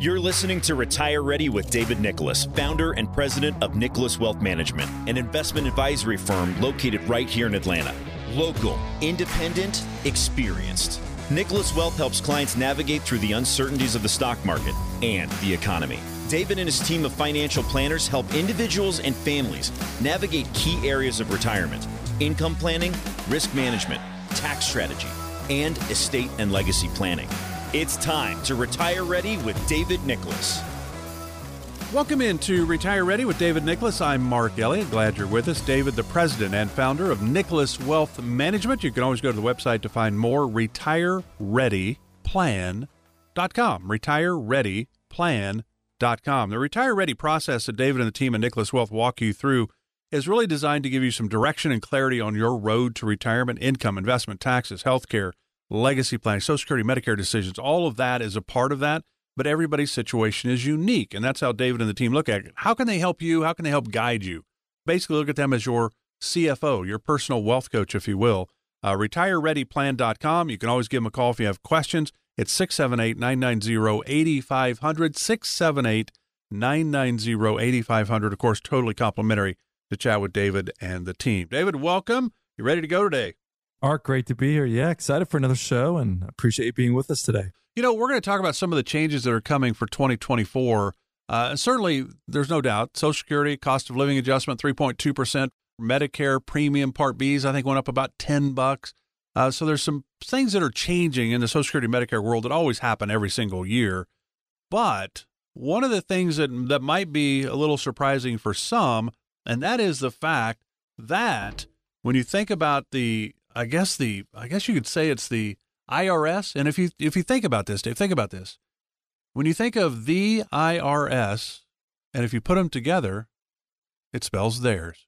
You're listening to Retire Ready with David Nicholas, founder and president of Nicholas Wealth Management, an investment advisory firm located right here in Atlanta. Local, independent, experienced. Nicholas Wealth helps clients navigate through the uncertainties of the stock market and the economy. David and his team of financial planners help individuals and families navigate key areas of retirement, income planning, risk management, tax strategy, and estate and legacy planning. It's time to retire ready with David Nicholas. Welcome into Retire Ready with David Nicholas. I'm Mark Elliott. Glad you're with us. David, the president and founder of Nicholas Wealth Management. You can always go to the website to find more. RetireReadyPlan.com. RetireReadyPlan.com. The Retire Ready process that David and the team at Nicholas Wealth walk you through is really designed to give you some direction and clarity on your road to retirement, income, investment, taxes, health care, legacy planning, Social Security, Medicare decisions. All of that is a part of that but everybody's situation is unique. And that's how David and the team look at it. How can they help you? How can they help guide you? Basically, look at them as your CFO, your personal wealth coach, if you will. Uh, RetireReadyPlan.com. You can always give them a call if you have questions. It's 678 990 8500. 678 990 8500. Of course, totally complimentary to chat with David and the team. David, welcome. You ready to go today? Art, great to be here. Yeah, excited for another show and appreciate you being with us today. You know, we're going to talk about some of the changes that are coming for 2024. Uh, certainly, there's no doubt. Social Security cost of living adjustment 3.2%. Medicare premium Part B's I think went up about 10 bucks. Uh, so there's some things that are changing in the Social Security Medicare world that always happen every single year. But one of the things that that might be a little surprising for some, and that is the fact that when you think about the, I guess the, I guess you could say it's the IRS. And if you if you think about this, Dave, think about this. When you think of the IRS, and if you put them together, it spells theirs.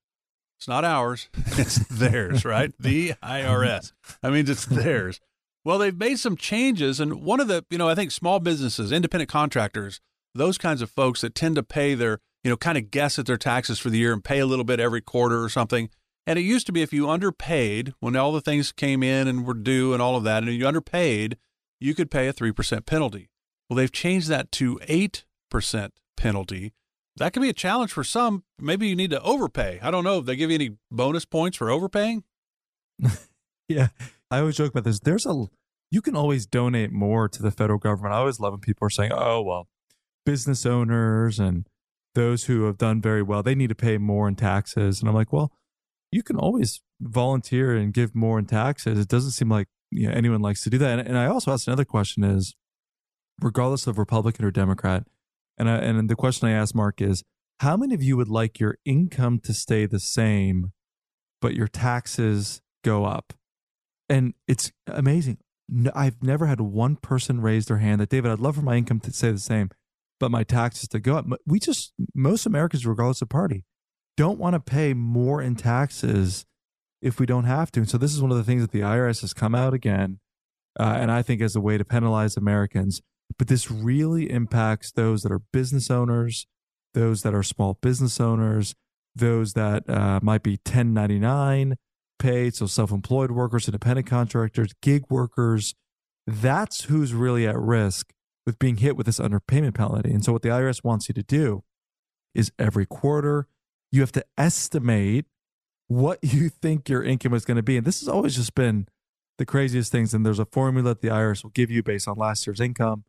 It's not ours. It's theirs, right? The IRS. I mean, it's theirs. Well, they've made some changes, and one of the, you know, I think small businesses, independent contractors, those kinds of folks that tend to pay their, you know, kind of guess at their taxes for the year and pay a little bit every quarter or something. And it used to be if you underpaid when all the things came in and were due and all of that, and you underpaid, you could pay a 3% penalty. Well, they've changed that to 8% penalty. That could be a challenge for some. Maybe you need to overpay. I don't know. If they give you any bonus points for overpaying? yeah. I always joke about this. There's a, you can always donate more to the federal government. I always love when people are saying, oh, well, business owners and those who have done very well, they need to pay more in taxes. And I'm like, well, you can always volunteer and give more in taxes. It doesn't seem like you know, anyone likes to do that. And, and I also asked another question is, regardless of Republican or Democrat, and I, and the question I asked Mark is, how many of you would like your income to stay the same, but your taxes go up? And it's amazing. I've never had one person raise their hand that David, I'd love for my income to stay the same, but my taxes to go up. We just most Americans, regardless of party, don't want to pay more in taxes if we don't have to. And so this is one of the things that the IRS has come out again, uh, and I think as a way to penalize Americans. But this really impacts those that are business owners, those that are small business owners, those that uh, might be 1099 paid, so self-employed workers, independent contractors, gig workers. That's who's really at risk with being hit with this underpayment penalty. And so what the IRS wants you to do is every quarter you have to estimate what you think your income is going to be. And this has always just been the craziest things. And there's a formula that the IRS will give you based on last year's income.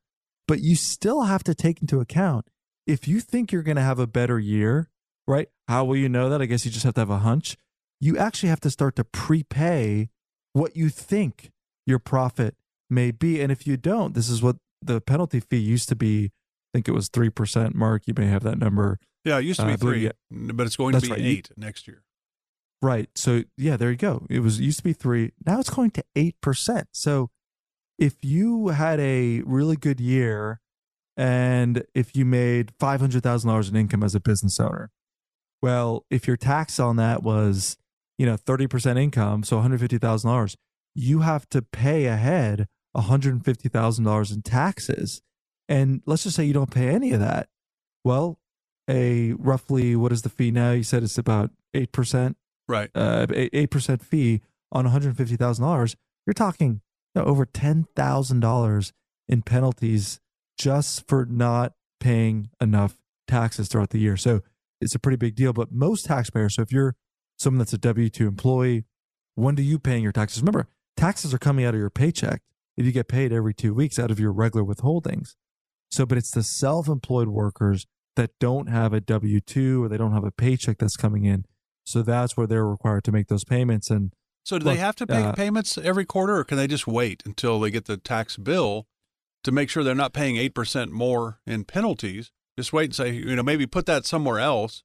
But you still have to take into account if you think you're going to have a better year, right? How will you know that? I guess you just have to have a hunch. You actually have to start to prepay what you think your profit may be. And if you don't, this is what the penalty fee used to be. I think it was 3%. Mark, you may have that number. Yeah, it used to be uh, three, but it's going to be right. eight next year. Right. So yeah, there you go. It was it used to be three. Now it's going to eight percent. So if you had a really good year and if you made five hundred thousand dollars in income as a business owner, well, if your tax on that was, you know, thirty percent income, so one hundred fifty thousand dollars, you have to pay ahead one hundred fifty thousand dollars in taxes. And let's just say you don't pay any of that. Well, a roughly what is the fee now? You said it's about eight percent, right? Uh, eight percent fee on one hundred fifty thousand dollars. You're talking you know, over ten thousand dollars in penalties just for not paying enough taxes throughout the year. So it's a pretty big deal. But most taxpayers, so if you're someone that's a W 2 employee, when do you paying your taxes? Remember, taxes are coming out of your paycheck if you get paid every two weeks out of your regular withholdings. So, but it's the self employed workers that don't have a W 2 or they don't have a paycheck that's coming in. So that's where they're required to make those payments. And so, do look, they have to make uh, payments every quarter or can they just wait until they get the tax bill to make sure they're not paying 8% more in penalties? Just wait and say, you know, maybe put that somewhere else.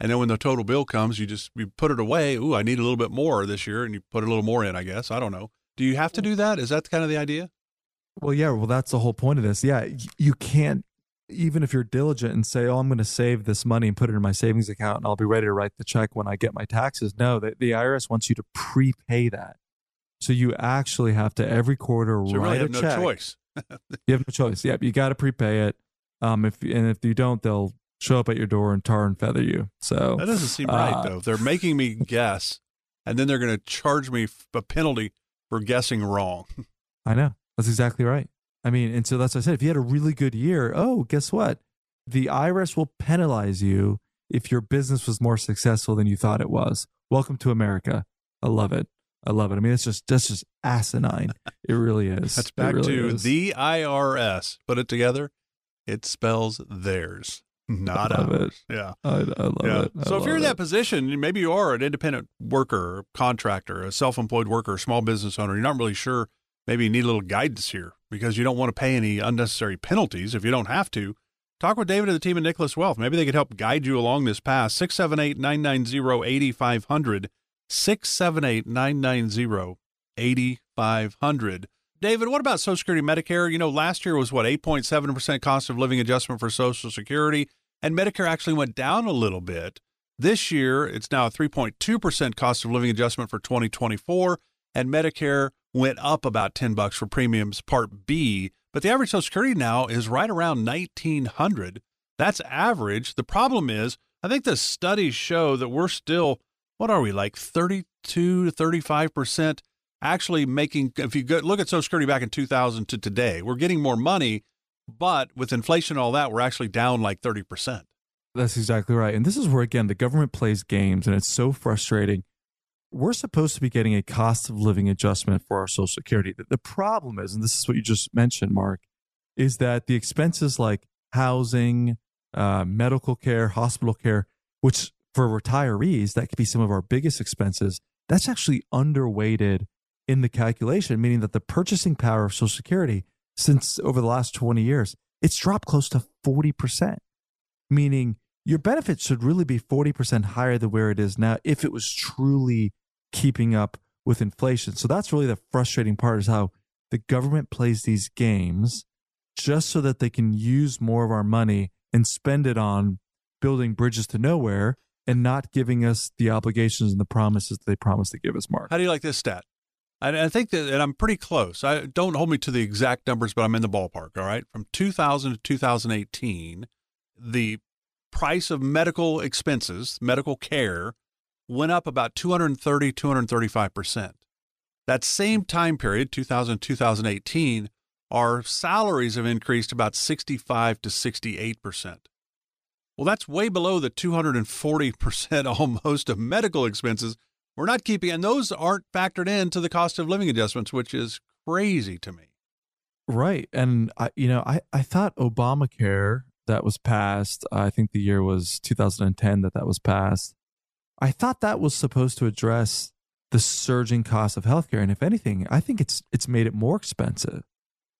And then when the total bill comes, you just you put it away. Ooh, I need a little bit more this year, and you put a little more in. I guess I don't know. Do you have to do that? Is that kind of the idea? Well, yeah. Well, that's the whole point of this. Yeah, you can't even if you're diligent and say, "Oh, I'm going to save this money and put it in my savings account, and I'll be ready to write the check when I get my taxes." No, the, the IRS wants you to prepay that, so you actually have to every quarter so write really a no check. choice. you have no choice. Yep, you got to prepay it. Um, if and if you don't, they'll show up at your door and tar and feather you. So that doesn't seem right, uh, though. They're making me guess, and then they're going to charge me a penalty for guessing wrong. I know that's exactly right. I mean, and so that's what I said. If you had a really good year, oh, guess what? The IRS will penalize you if your business was more successful than you thought it was. Welcome to America. I love it. I love it. I mean, it's just that's just asinine. It really is. That's back really to is. the IRS. Put it together. It spells theirs, not ours. It. Yeah, I, I love yeah. it. I so if you're in it. that position, maybe you are an independent worker, contractor, a self-employed worker, small business owner. You're not really sure. Maybe you need a little guidance here because you don't want to pay any unnecessary penalties if you don't have to. Talk with David and the team at Nicholas Wealth. Maybe they could help guide you along this path. 678 990 8500. 678 990 8500. David, what about Social Security Medicare? You know, last year was what, 8.7% cost of living adjustment for Social Security, and Medicare actually went down a little bit. This year, it's now a 3.2% cost of living adjustment for 2024, and Medicare went up about 10 bucks for premiums Part B, but the average Social Security now is right around 1900. That's average. The problem is, I think the studies show that we're still what are we like 32 to 35 percent actually making if you go, look at social security back in 2000 to today we're getting more money but with inflation and all that we're actually down like 30 percent that's exactly right and this is where again the government plays games and it's so frustrating we're supposed to be getting a cost of living adjustment for our social security the problem is and this is what you just mentioned mark is that the expenses like housing uh, medical care hospital care which for retirees, that could be some of our biggest expenses. That's actually underweighted in the calculation, meaning that the purchasing power of Social Security since over the last 20 years, it's dropped close to 40%, meaning your benefits should really be 40% higher than where it is now if it was truly keeping up with inflation. So that's really the frustrating part is how the government plays these games just so that they can use more of our money and spend it on building bridges to nowhere and not giving us the obligations and the promises that they promised to give us, Mark. How do you like this stat? I, think that, and I'm pretty close. I don't hold me to the exact numbers, but I'm in the ballpark. All right, from 2000 to 2018, the price of medical expenses, medical care, went up about 230, 235 percent. That same time period, 2000 2018, our salaries have increased about 65 to 68 percent. Well, that's way below the 240% almost of medical expenses. We're not keeping, and those aren't factored into the cost of living adjustments, which is crazy to me. Right. And, I, you know, I, I thought Obamacare that was passed, I think the year was 2010 that that was passed. I thought that was supposed to address the surging cost of healthcare. And if anything, I think it's it's made it more expensive.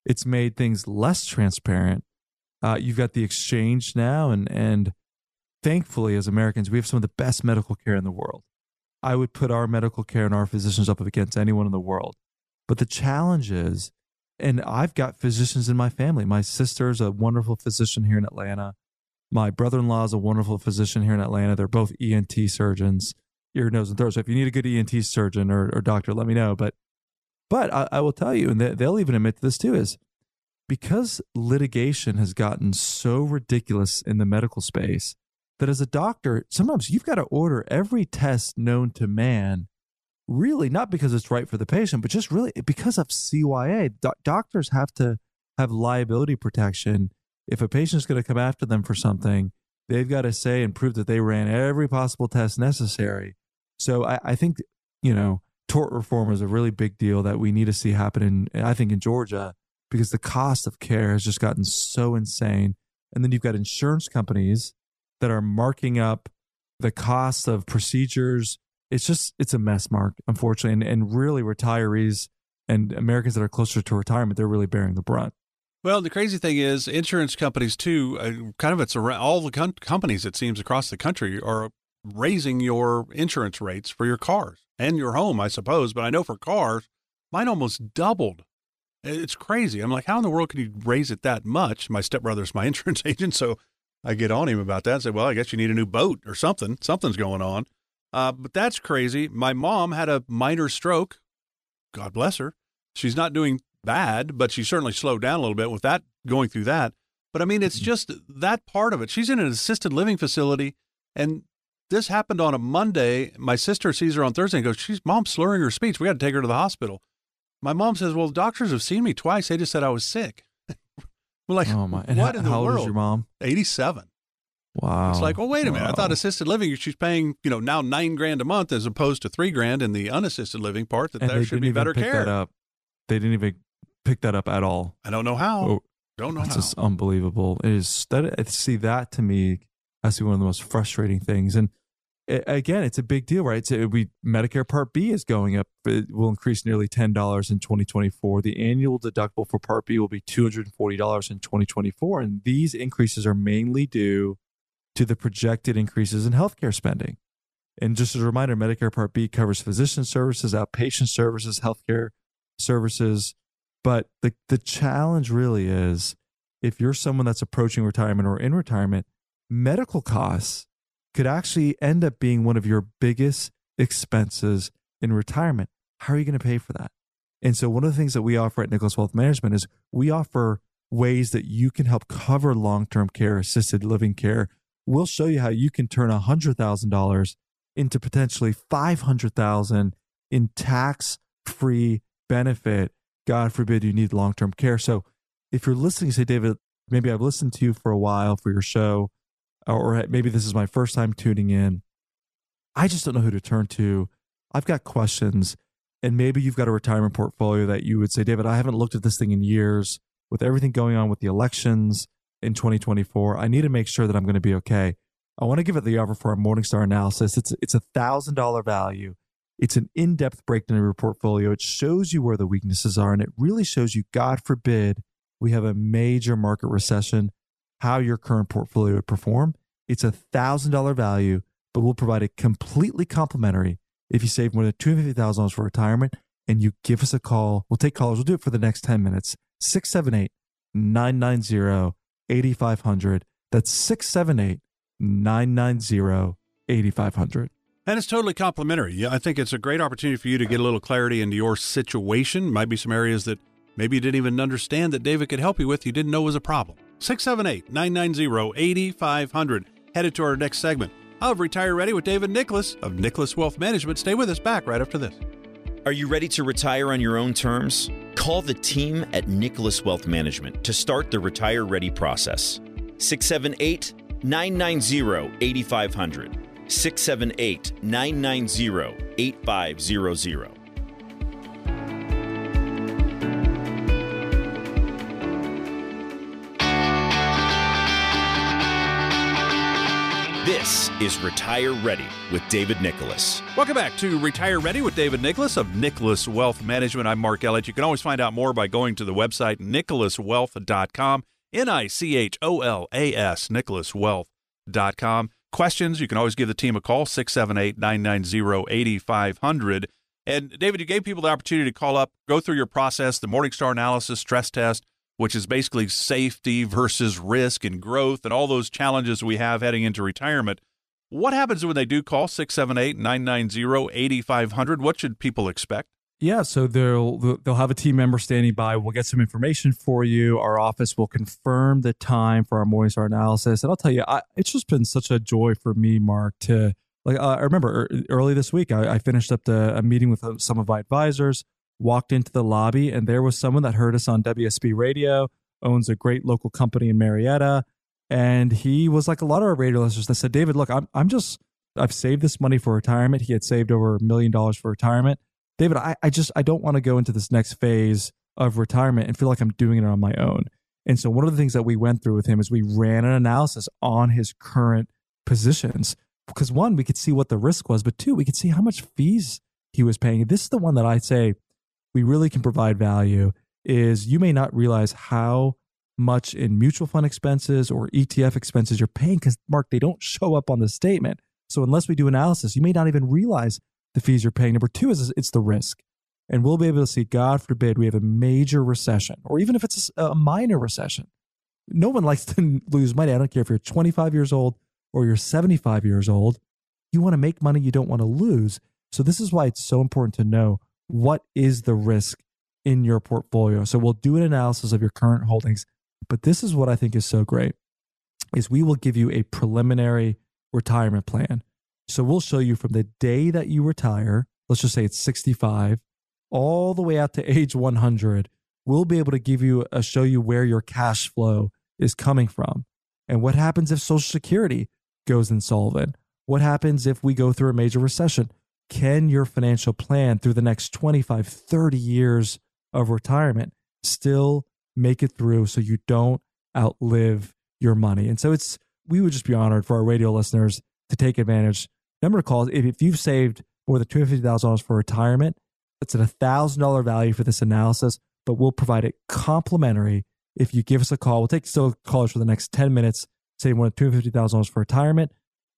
It's made things less transparent. Uh, you've got the exchange now, and and thankfully, as Americans, we have some of the best medical care in the world. I would put our medical care and our physicians up against anyone in the world. But the challenge is, and I've got physicians in my family. My sister's a wonderful physician here in Atlanta. My brother in law is a wonderful physician here in Atlanta. They're both ENT surgeons, ear, nose, and throat. So if you need a good ENT surgeon or, or doctor, let me know. But but I, I will tell you, and they, they'll even admit this too, is because litigation has gotten so ridiculous in the medical space that as a doctor, sometimes you've got to order every test known to man, really not because it's right for the patient, but just really because of CYA. Do- doctors have to have liability protection. If a patient's going to come after them for something, they've got to say and prove that they ran every possible test necessary. So I, I think, you know, tort reform is a really big deal that we need to see happen in, I think, in Georgia, because the cost of care has just gotten so insane. And then you've got insurance companies that are marking up the cost of procedures. It's just, it's a mess, Mark, unfortunately. And, and really, retirees and Americans that are closer to retirement, they're really bearing the brunt. Well, the crazy thing is, insurance companies too. Uh, kind of, it's around, all the com- companies it seems across the country are raising your insurance rates for your cars and your home, I suppose. But I know for cars, mine almost doubled. It's crazy. I'm like, how in the world can you raise it that much? My stepbrother's my insurance agent, so I get on him about that. and say, well, I guess you need a new boat or something. Something's going on. Uh, but that's crazy. My mom had a minor stroke. God bless her. She's not doing bad, but she certainly slowed down a little bit with that going through that. But I mean, it's mm-hmm. just that part of it. She's in an assisted living facility, and this happened on a Monday. My sister sees her on Thursday and goes, "She's mom's slurring her speech. We got to take her to the hospital." My mom says, "Well, doctors have seen me twice. They just said I was sick." We're like, "Oh my!" And what how, in the how world? old is your mom? Eighty-seven. Wow. It's like, well, wait a minute. Wow. I thought assisted living, she's paying, you know, now nine grand a month as opposed to three grand in the unassisted living part. That and there should be better pick care. That up. They didn't even pick that up at all. I don't know how. Oh, don't know It's how. just unbelievable. It is that I see that to me has to be one of the most frustrating things. And it, again, it's a big deal, right? So we Medicare Part B is going up. It will increase nearly ten dollars in 2024. The annual deductible for Part B will be 240 dollars in 2024, and these increases are mainly due to the projected increases in healthcare spending. And just as a reminder, Medicare Part B covers physician services, outpatient services, healthcare services, but the, the challenge really is if you're someone that's approaching retirement or in retirement, medical costs could actually end up being one of your biggest expenses in retirement. How are you going to pay for that? And so, one of the things that we offer at Nicholas Wealth Management is we offer ways that you can help cover long term care, assisted living care. We'll show you how you can turn $100,000 into potentially 500,000 in tax free benefit God forbid you need long term care. So if you're listening, say, David, maybe I've listened to you for a while for your show, or maybe this is my first time tuning in. I just don't know who to turn to. I've got questions. And maybe you've got a retirement portfolio that you would say, David, I haven't looked at this thing in years. With everything going on with the elections in 2024, I need to make sure that I'm going to be okay. I want to give it the offer for our Morningstar analysis. It's it's a thousand dollar value. It's an in depth breakdown of your portfolio. It shows you where the weaknesses are, and it really shows you, God forbid, we have a major market recession, how your current portfolio would perform. It's a $1,000 value, but we'll provide it completely complimentary if you save more than $250,000 for retirement and you give us a call. We'll take callers. We'll do it for the next 10 minutes. 678 990 8500. That's 678 990 8500. And it's totally complimentary. Yeah, I think it's a great opportunity for you to get a little clarity into your situation. Might be some areas that maybe you didn't even understand that David could help you with, you didn't know was a problem. 678 990 8500. Headed to our next segment of Retire Ready with David Nicholas of Nicholas Wealth Management. Stay with us back right after this. Are you ready to retire on your own terms? Call the team at Nicholas Wealth Management to start the Retire Ready process. 678 990 8500. 678 990 8500. This is Retire Ready with David Nicholas. Welcome back to Retire Ready with David Nicholas of Nicholas Wealth Management. I'm Mark Elliott. You can always find out more by going to the website nicholaswealth.com, N I C H O L A S, nicholaswealth.com questions, you can always give the team a call, 678 990 8500. And David, you gave people the opportunity to call up, go through your process, the Morningstar analysis stress test, which is basically safety versus risk and growth and all those challenges we have heading into retirement. What happens when they do call 678 990 8500? What should people expect? Yeah, so they'll they'll have a team member standing by. We'll get some information for you. Our office will confirm the time for our Morningstar analysis, and I'll tell you, I, it's just been such a joy for me, Mark. To like, uh, I remember early this week, I, I finished up the, a meeting with uh, some of my advisors. Walked into the lobby, and there was someone that heard us on WSB Radio. owns a great local company in Marietta. And he was like a lot of our radio listeners that said, David, look, I'm, I'm just, I've saved this money for retirement. He had saved over a million dollars for retirement. David, I, I just, I don't want to go into this next phase of retirement and feel like I'm doing it on my own. And so one of the things that we went through with him is we ran an analysis on his current positions because one, we could see what the risk was, but two, we could see how much fees he was paying. This is the one that I say we really can provide value is you may not realize how much in mutual fund expenses or ETF expenses you're paying because Mark, they don't show up on the statement. So unless we do analysis, you may not even realize the fees you're paying. Number two is it's the risk. And we'll be able to see, God forbid, we have a major recession, or even if it's a minor recession. No one likes to lose money. I don't care if you're 25 years old or you're 75 years old. You want to make money you don't want to lose. So, this is why it's so important to know what is the risk in your portfolio. So, we'll do an analysis of your current holdings. But this is what I think is so great is we will give you a preliminary retirement plan. So we'll show you from the day that you retire, let's just say it's 65, all the way out to age 100. We'll be able to give you a show you where your cash flow is coming from. And what happens if Social Security goes insolvent? What happens if we go through a major recession? Can your financial plan through the next 25, 30 years of retirement still make it through so you don't outlive your money? And so it's, we would just be honored for our radio listeners to take advantage. Number of calls, if, if you've saved more than $250,000 for retirement, it's at a $1,000 value for this analysis, but we'll provide it complimentary if you give us a call. We'll take still callers for the next 10 minutes, say more than $250,000 for retirement.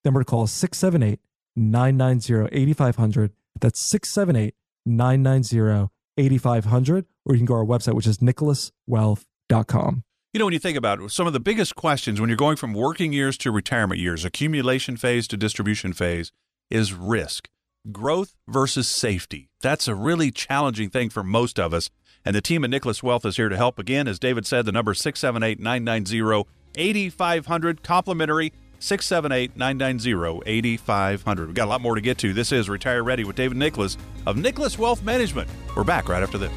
We're to call 678 990 8500. That's 678 990 8500. Or you can go to our website, which is nicholaswealth.com. You know, when you think about it, some of the biggest questions when you're going from working years to retirement years, accumulation phase to distribution phase, is risk. Growth versus safety. That's a really challenging thing for most of us. And the team at Nicholas Wealth is here to help. Again, as David said, the number 678 990 8500, complimentary 678 990 8500. We've got a lot more to get to. This is Retire Ready with David Nicholas of Nicholas Wealth Management. We're back right after this.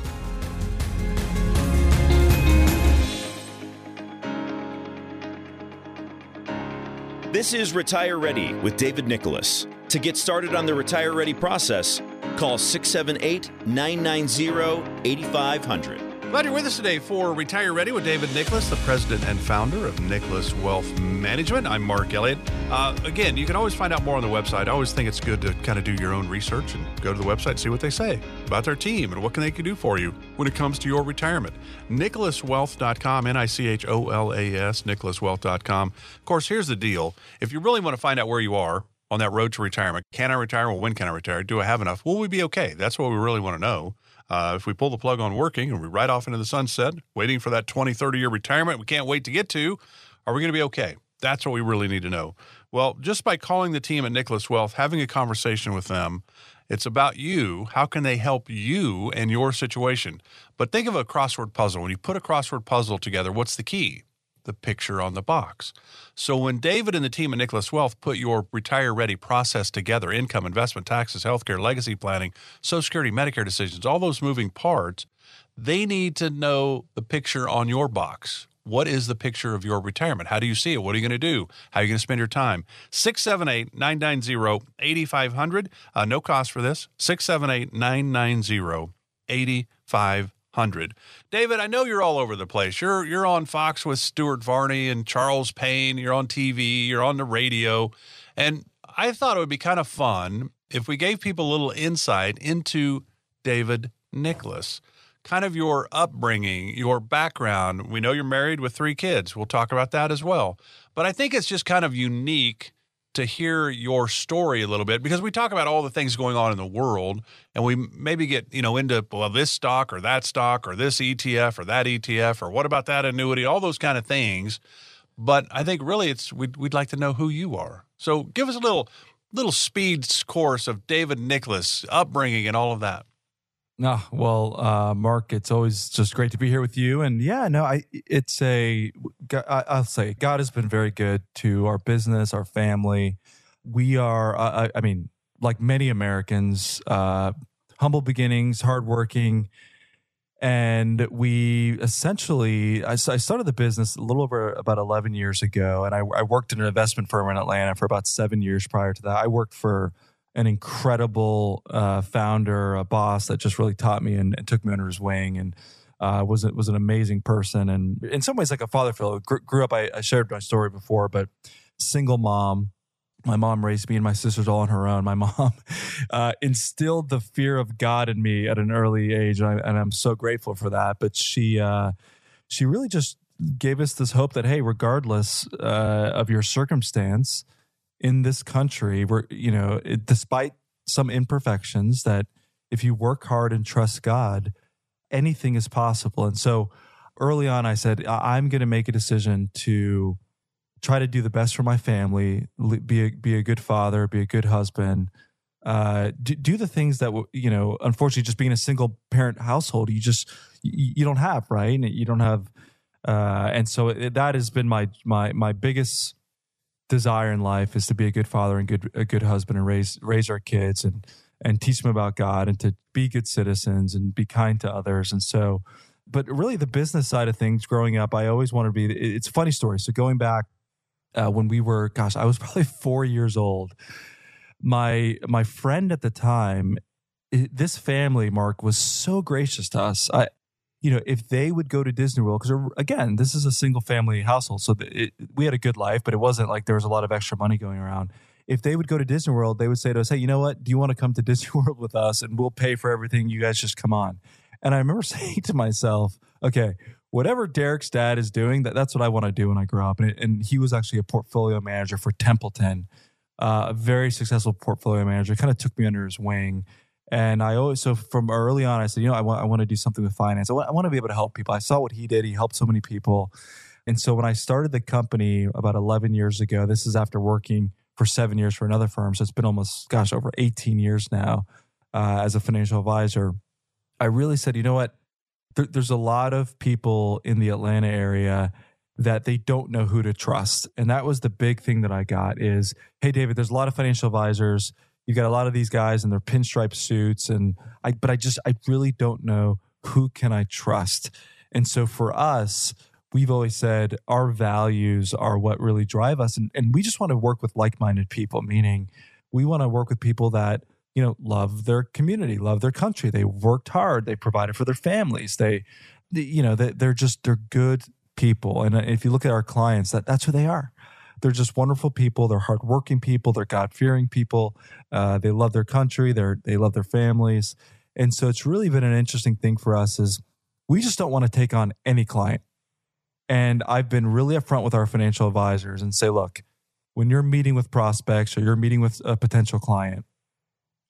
This is Retire Ready with David Nicholas. To get started on the Retire Ready process, call 678 990 8500. Glad you're with us today for Retire Ready with David Nicholas, the president and founder of Nicholas Wealth Management. I'm Mark Elliott. Uh, again, you can always find out more on the website. I always think it's good to kind of do your own research and go to the website, see what they say about their team and what can they can do for you when it comes to your retirement. NicholasWealth.com, N-I-C-H-O-L-A-S, NicholasWealth.com. Of course, here's the deal. If you really want to find out where you are, on that road to retirement. Can I retire? Well, when can I retire? Do I have enough? Will we be okay? That's what we really want to know. Uh, if we pull the plug on working and we ride off into the sunset, waiting for that 20, 30 year retirement we can't wait to get to, are we going to be okay? That's what we really need to know. Well, just by calling the team at Nicholas Wealth, having a conversation with them, it's about you. How can they help you and your situation? But think of a crossword puzzle. When you put a crossword puzzle together, what's the key? The picture on the box. So when David and the team at Nicholas Wealth put your retire ready process together, income, investment, taxes, healthcare, legacy planning, Social Security, Medicare decisions, all those moving parts, they need to know the picture on your box. What is the picture of your retirement? How do you see it? What are you going to do? How are you going to spend your time? 678 990 8500. Uh, no cost for this. 678 990 8500. David, I know you're all over the place. You're you're on Fox with Stuart Varney and Charles Payne. You're on TV. You're on the radio, and I thought it would be kind of fun if we gave people a little insight into David Nicholas, kind of your upbringing, your background. We know you're married with three kids. We'll talk about that as well. But I think it's just kind of unique to hear your story a little bit because we talk about all the things going on in the world and we maybe get you know into well this stock or that stock or this ETF or that ETF or what about that annuity all those kind of things. But I think really it's we'd, we'd like to know who you are. So give us a little little speed course of David Nicholas upbringing and all of that Ah, well, uh, Mark, it's always just great to be here with you. And yeah, no, I it's a I'll say God has been very good to our business, our family. We are, I, I mean, like many Americans, uh, humble beginnings, hardworking. and we essentially I, I, started the business a little over about 11 years ago and I, I, worked in an investment firm in atlanta for about seven years prior to that i worked for an incredible uh, founder a boss that just really taught me and, and took me under his wing and uh, was was an amazing person and in some ways like a father figure grew, grew up I, I shared my story before but single mom my mom raised me and my sisters all on her own. My mom uh, instilled the fear of God in me at an early age, and, I, am so grateful for that. But she uh, she really just gave us this hope that hey, regardless uh, of your circumstance in this country, we're you know, it, despite some imperfections, that if you work hard and trust God, anything is possible. And so early on, I said I'm going to make a decision to try to do the best for my family, be a, be a good father, be a good husband, uh, do, do the things that you know. Unfortunately, just being a single parent household, you just you, you don't have right. You don't have, uh, and so it, that has been my my my biggest desire in life is to be a good father and good a good husband and raise raise our kids and and teach them about God and to be good citizens and be kind to others. And so, but really the business side of things growing up, I always wanted to be, it's a funny story. So going back uh, when we were, gosh, I was probably four years old. My my friend at the time, this family, Mark, was so gracious to us. I, you know, if they would go to Disney World, because again, this is a single family household, so it, we had a good life, but it wasn't like there was a lot of extra money going around. If they would go to Disney World, they would say to us, "Hey, you know what? Do you want to come to Disney World with us, and we'll pay for everything? You guys just come on." And I remember saying to myself, "Okay, whatever Derek's dad is doing, that, that's what I want to do when I grow up. And, it, and he was actually a portfolio manager for Templeton, uh, a very successful portfolio manager, kind of took me under his wing. And I always, so from early on, I said, you know, I want, I want to do something with finance. I want, I want to be able to help people. I saw what he did. He helped so many people. And so when I started the company about 11 years ago, this is after working for seven years for another firm. So it's been almost, gosh, over 18 years now uh, as a financial advisor. I really said, you know what? there, there's a lot of people in the Atlanta area that they don't know who to trust. And that was the big thing that I got is, hey, David, there's a lot of financial advisors. You got a lot of these guys in their pinstripe suits. And I, but I just, I really don't know who can I trust. And so for us, we've always said our values are what really drive us. And, and we just want to work with like minded people, meaning we want to work with people that you know, love their community, love their country. They worked hard. They provided for their families. They, you know, they, they're just they're good people. And if you look at our clients, that that's who they are. They're just wonderful people. They're hardworking people. They're God fearing people. Uh, they love their country. They're they love their families. And so it's really been an interesting thing for us is we just don't want to take on any client. And I've been really upfront with our financial advisors and say, look, when you're meeting with prospects or you're meeting with a potential client,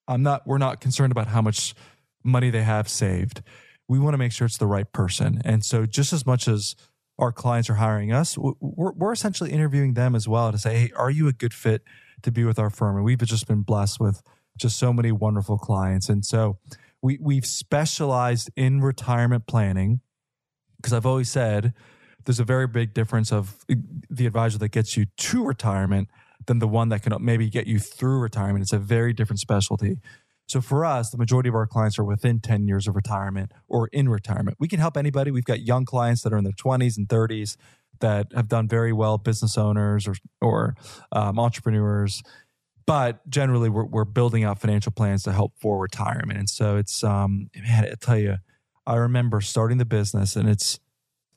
I'm not we're not concerned about how much money they have saved. We want to make sure it's the right person. And so just as much as our clients are hiring us, we're, we're essentially interviewing them as well to say, hey, are you a good fit to be with our firm? And we've just been blessed with just so many wonderful clients. And so we, we've specialized in retirement planning because I've always said there's a very big difference of the advisor that gets you to retirement than the one that can maybe get you through retirement. It's a very different specialty. So for us, the majority of our clients are within 10 years of retirement or in retirement. We can help anybody. We've got young clients that are in their 20s and 30s that have done very well, business owners or, or um, entrepreneurs. But generally, we're, we're building out financial plans to help for retirement. And so it's, um, man, I tell you, I remember starting the business and it's,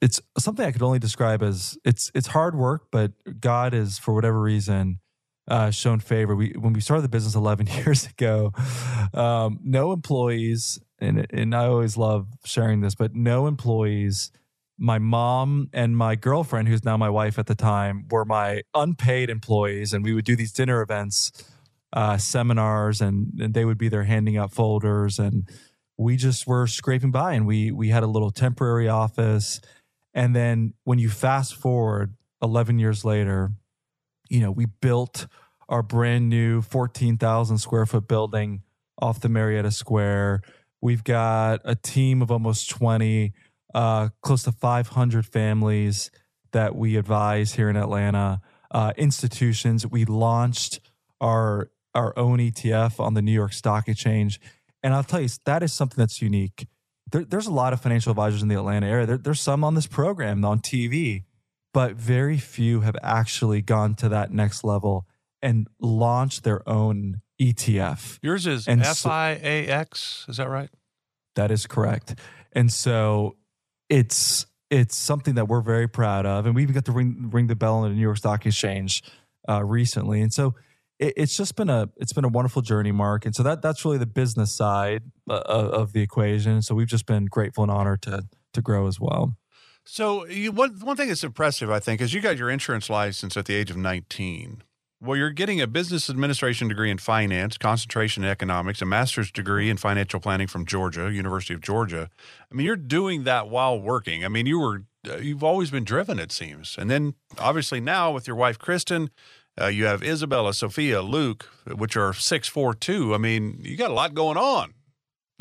it's something I could only describe as it's it's hard work, but God is for whatever reason uh, shown favor. We when we started the business 11 years ago, um, no employees, and and I always love sharing this, but no employees. My mom and my girlfriend, who's now my wife at the time, were my unpaid employees, and we would do these dinner events, uh, seminars, and, and they would be there handing out folders, and we just were scraping by, and we we had a little temporary office and then when you fast forward 11 years later, you know, we built our brand new 14,000 square foot building off the Marietta Square. We've got a team of almost 20, uh, close to 500 families that we advise here in Atlanta. Uh, institutions. We launched our our own ETF on the New York Stock Exchange, and I'll tell you that is something that's unique there, there's a lot of financial advisors in the Atlanta area. There, there's some on this program on TV, but very few have actually gone to that next level and launched their own ETF. Yours is And F so- I A X. Is that right? That is correct. And so it's it's something that we're very proud of, and we even got to ring ring the bell on the New York Stock Exchange uh, recently. And so it, it's just been a it's been a wonderful journey, Mark. And so that that's really the business side uh, of, of the equation. So we've just been grateful and honored to to grow as well. So you, one one thing that's impressive, I think, is you got your insurance license at the age of 19. Well, you're getting a business administration degree in finance, concentration in economics, a master's degree in financial planning from Georgia, University of Georgia. I mean, you're doing that while working. I mean, you were uh, you've always been driven, it seems. And then obviously now with your wife Kristen, uh, you have Isabella, Sophia, Luke, which are six four two. I mean, you got a lot going on.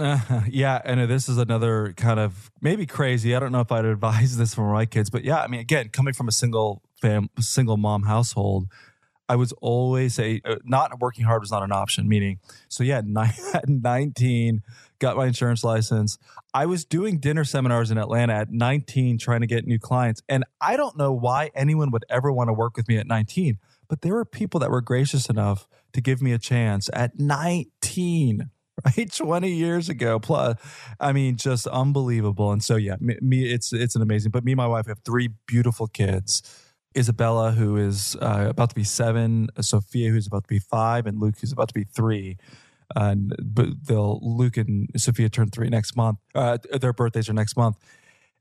Uh, yeah, and this is another kind of maybe crazy. I don't know if I'd advise this for my kids, but yeah, I mean, again, coming from a single fam, single mom household, I was always a uh, not working hard was not an option. Meaning, so yeah, at nineteen, got my insurance license. I was doing dinner seminars in Atlanta at nineteen, trying to get new clients, and I don't know why anyone would ever want to work with me at nineteen. But there were people that were gracious enough to give me a chance at nineteen right? 20 years ago plus i mean just unbelievable. And so yeah me, me it's it's an amazing but me and my wife have three beautiful kids. Isabella who is uh, about to be seven sophia who's about to be five and luke who's about to be three. And but they'll luke and sophia turn three next month uh, their birthdays are next month.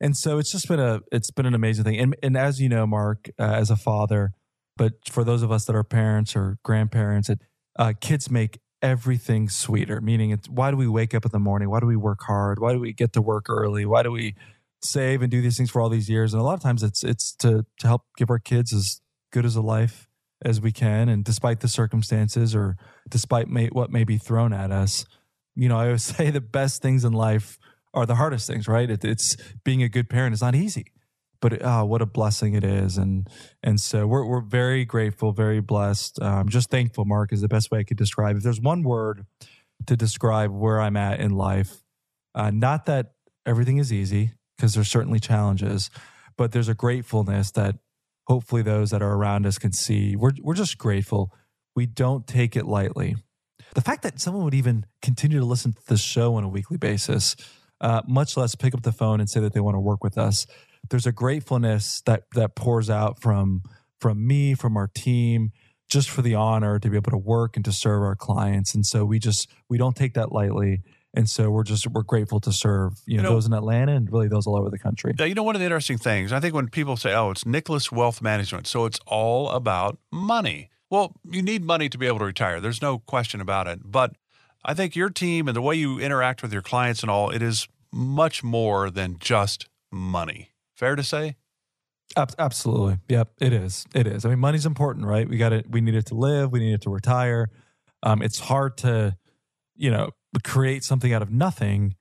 And so it's just been a it's been an amazing thing. And, and as you know mark uh, as a father but for those of us that are parents or grandparents it, uh, kids make everything sweeter meaning it's why do we wake up in the morning? Why do we work hard? Why do we get to work early? Why do we save and do these things for all these years? And a lot of times it's it's to to help give our kids as good as a life as we can. And despite the circumstances or despite may, what may be thrown at us you know i always say the best things in life are the hardest things right? It, it's being a good parent is not easy but oh, what a blessing it is. And and so we're we're very grateful very blessed. Um, just thankful mark is the best way i could describe. If there's one word to describe where i'm at in life uh, not that everything is easy because there's certainly challenges but there's a gratefulness that hopefully those that are around us can see. We're, we're just grateful. We don't take it lightly. The fact that someone would even continue to listen to this show on a weekly basis uh, much less pick up the phone and say that they want to work with us there's a gratefulness that that pours out from from me from our team just for the honor to be able to work and to serve our clients and so we just we don't take that lightly and so we're just we're grateful to serve you know, You know- those in atlanta and really those all over the country Yeah, you know, one of the interesting things, I think when people say, oh, it's Nicholas Wealth Management, so it's all about money. Well, you need money to be able to retire. There's no question about it. But I think your team and the way you interact with your clients and all, it is much more than just money. Fair to say? Absolutely. Yep it is. It is. I mean money's important right? We got it we need it to live. We need it to retire. Um, it's hard to you know create something out of nothing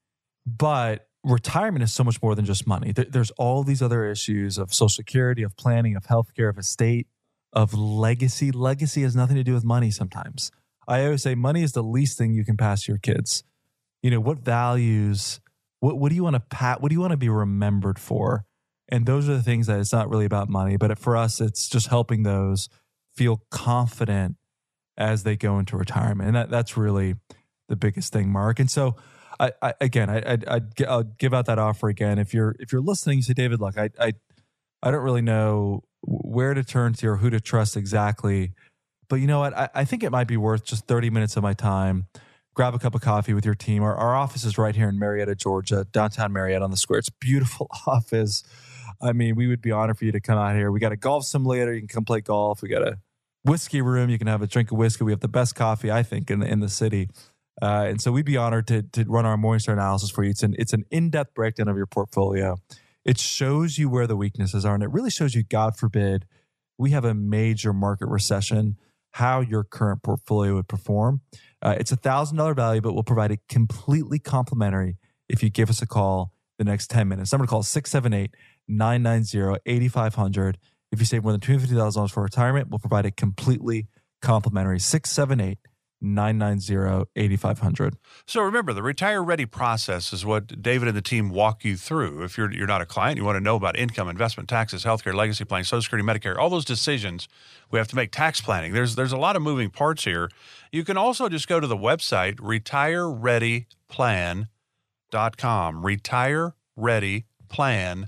but retirement is so much more than just money. There, there's all these other issues of social security of planning of healthcare of estate of legacy. Legacy has nothing to do with money sometimes. I always say money is the least thing you can pass your kids. You know what values what, what do you want to pat what do you want to be remembered for and those are the things that it's not really about money but for us it's just helping those feel confident as they go into retirement. And that, that's really the biggest thing mark. And so I, I again I, I I'd, gi- I'll give out that offer again. If you're if you're listening you say david look I, I i don't really know where to turn to or who to trust exactly but you know what? I, I think it might be worth just 30 minutes of my time. Grab a cup of coffee with your team. Our, our office is right here in marietta georgia downtown marietta on the square. It's beautiful office I mean, we would be honored for you to come out here. We got a golf simulator. You can come play golf. We got a whiskey room. You can have a drink of whiskey. We have the best coffee, I think, in the, in the city. Uh, and so we'd be honored to, to run our Morningstar analysis for you. It's an, it's an in depth breakdown of your portfolio. It shows you where the weaknesses are, and it really shows you, God forbid, we have a major market recession, how your current portfolio would perform. Uh, it's a $1,000 value, but we'll provide it completely complimentary if you give us a call the next 10 minutes. Number to call is 678 990 8500. If you save more than $250,000 for retirement, we'll provide it completely complimentary. 678 990 8500. So remember, the retire ready process is what David and the team walk you through. If you're you're not a client, you want to know about income, investment, taxes, healthcare, legacy planning, Social Security, Medicare, all those decisions. We have to make tax planning. There's there's a lot of moving parts here. You can also just go to the website retirereadyplan.com. Retirereadyplan.com.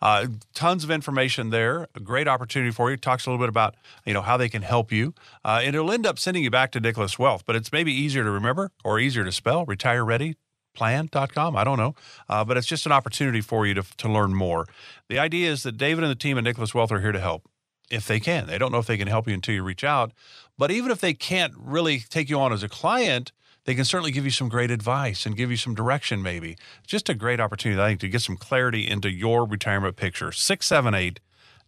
Uh, tons of information there. A great opportunity for you. Talks a little bit about you know how they can help you, uh, and it'll end up sending you back to Nicholas Wealth. But it's maybe easier to remember or easier to spell. Retire Ready plan.com. I don't know. Uh, but it's just an opportunity for you to, to learn more. The idea is that David and the team at Nicholas Wealth are here to help if they can. They don't know if they can help you until you reach out. But even if they can't really take you on as a client, they can certainly give you some great advice and give you some direction, maybe. Just a great opportunity, I think, to get some clarity into your retirement picture. 678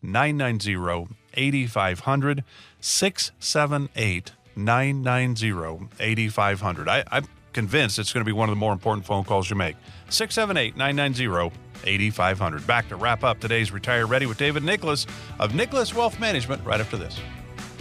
990 8500. 678 990 8500. I'm convinced it's going to be one of the more important phone calls you make. 678 990 8500. Back to wrap up today's Retire Ready with David Nicholas of Nicholas Wealth Management right after this.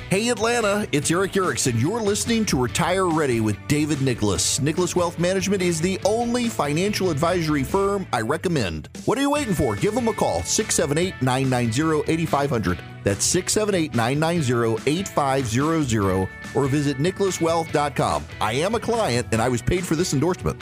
Hey Atlanta, it's Erick Erickson. You're listening to Retire Ready with David Nicholas. Nicholas Wealth Management is the only financial advisory firm I recommend. What are you waiting for? Give them a call, 678 990 8500. That's 678 990 8500 or visit nicholaswealth.com. I am a client and I was paid for this endorsement.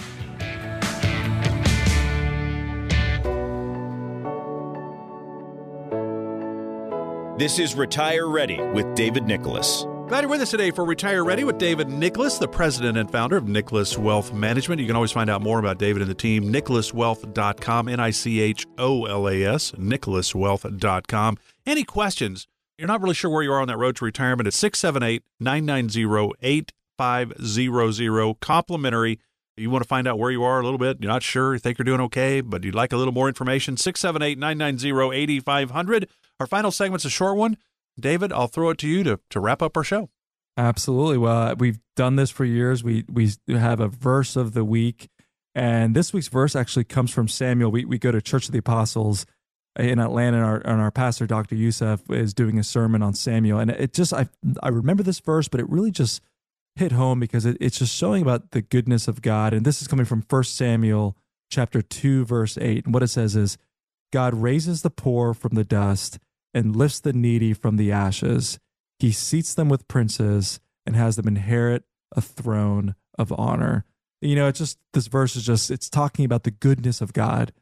This is Retire Ready with David Nicholas. Glad you're with us today for Retire Ready with David Nicholas, the president and founder of Nicholas Wealth Management. You can always find out more about David and the team, nicholaswealth.com, N I C H O L A S, nicholaswealth.com. Any questions? You're not really sure where you are on that road to retirement. It's 678 990 8500, complimentary. You want to find out where you are a little bit. You're not sure, you think you're doing okay, but you'd like a little more information. 678 990 8500. Our final segment's a short one. David, I'll throw it to you to, to wrap up our show. Absolutely. Well, uh, we've done this for years. We we have a verse of the week, and this week's verse actually comes from Samuel. We we go to Church of the Apostles in Atlanta, and our and our pastor, Dr. Youssef, is doing a sermon on Samuel, and it just I I remember this verse, but it really just hit home because it, it's just showing about the goodness of God, and this is coming from First Samuel chapter two, verse eight, and what it says is, God raises the poor from the dust and lifts the needy from the ashes. He seats them with princes and has them inherit a throne of honor. You know, it's just this verse is just it's talking about the goodness of God,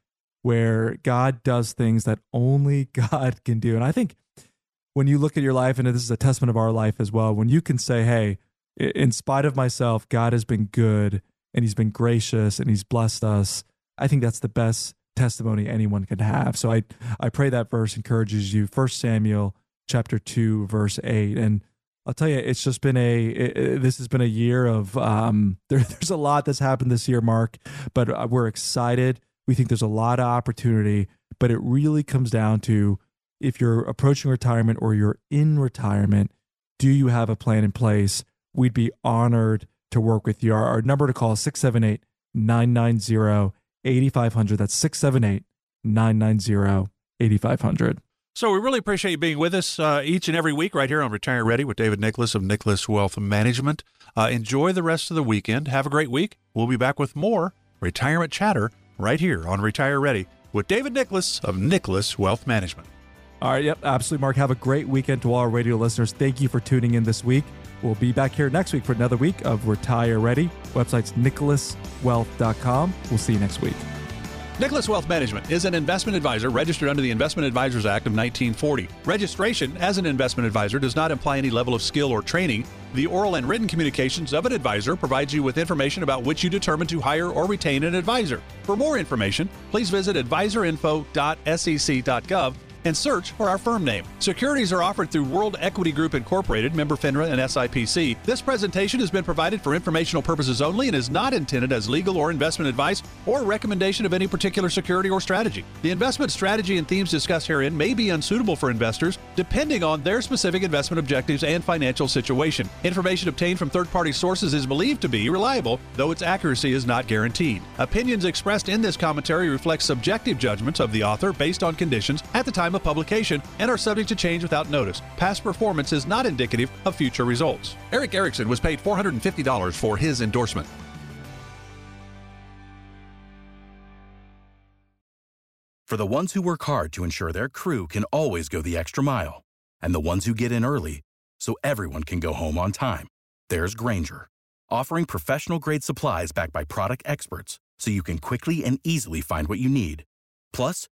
where God does things that only God can do. And I think when you look at your life, and this is a testament of our life as well, when you can say, hey, in spite of myself, God has been good and he's been gracious and he's blessed us. I think that's the best testimony anyone can have. So I I pray that verse encourages you. First Samuel chapter 2 verse 8 and I'll tell you it's just been a it, this has been a year of um there, there's a lot that's happened this year Mark, but uh, we're excited. We think there's a lot of opportunity, but it really comes down to if you're approaching retirement or you're in retirement, do you have a plan in place? We'd be honored to work with you. Our, our number to call is 678 990 8500. That's 678 990 8500. So we really appreciate you being with us uh, each and every week right here on Retire Ready with David Nicholas of Nicholas Wealth Management. Uh, enjoy the rest of the weekend. Have a great week. We'll be back with more retirement chatter right here on Retire Ready with David Nicholas of Nicholas Wealth Management. All right, yep, absolutely, Mark. Have a great weekend to all our radio listeners. Thank you for tuning in this week. We'll be back here next week for another week of Retire Ready. Website's nicholaswealth.com. We'll see you next week. Nicholas Wealth Management is an investment advisor registered under the Investment Advisors Act of 1940. Registration as an investment advisor does not imply any level of skill or training. The oral and written communications of an advisor provides you with information about which you determine to hire or retain an advisor. For more information, please visit advisorinfo.sec.gov and search for our firm name. Securities are offered through World Equity Group Incorporated, member FINRA and SIPC. This presentation has been provided for informational purposes only and is not intended as legal or investment advice or recommendation of any particular security or strategy. The investment strategy and themes discussed herein may be unsuitable for investors depending on their specific investment objectives and financial situation. Information obtained from third party sources is believed to be reliable, though its accuracy is not guaranteed. Opinions expressed in this commentary reflect subjective judgments of the author based on conditions at the time of publication and are subject to change without notice. Past performance is not indicative of future results. Erick Erickson was paid $450 for his endorsement. For the ones who work hard to ensure their crew can always go the extra mile, and the ones who get in early so everyone can go home on time, there's Grainger, offering professional grade supplies backed by product experts so you can quickly and easily find what you need. Plus,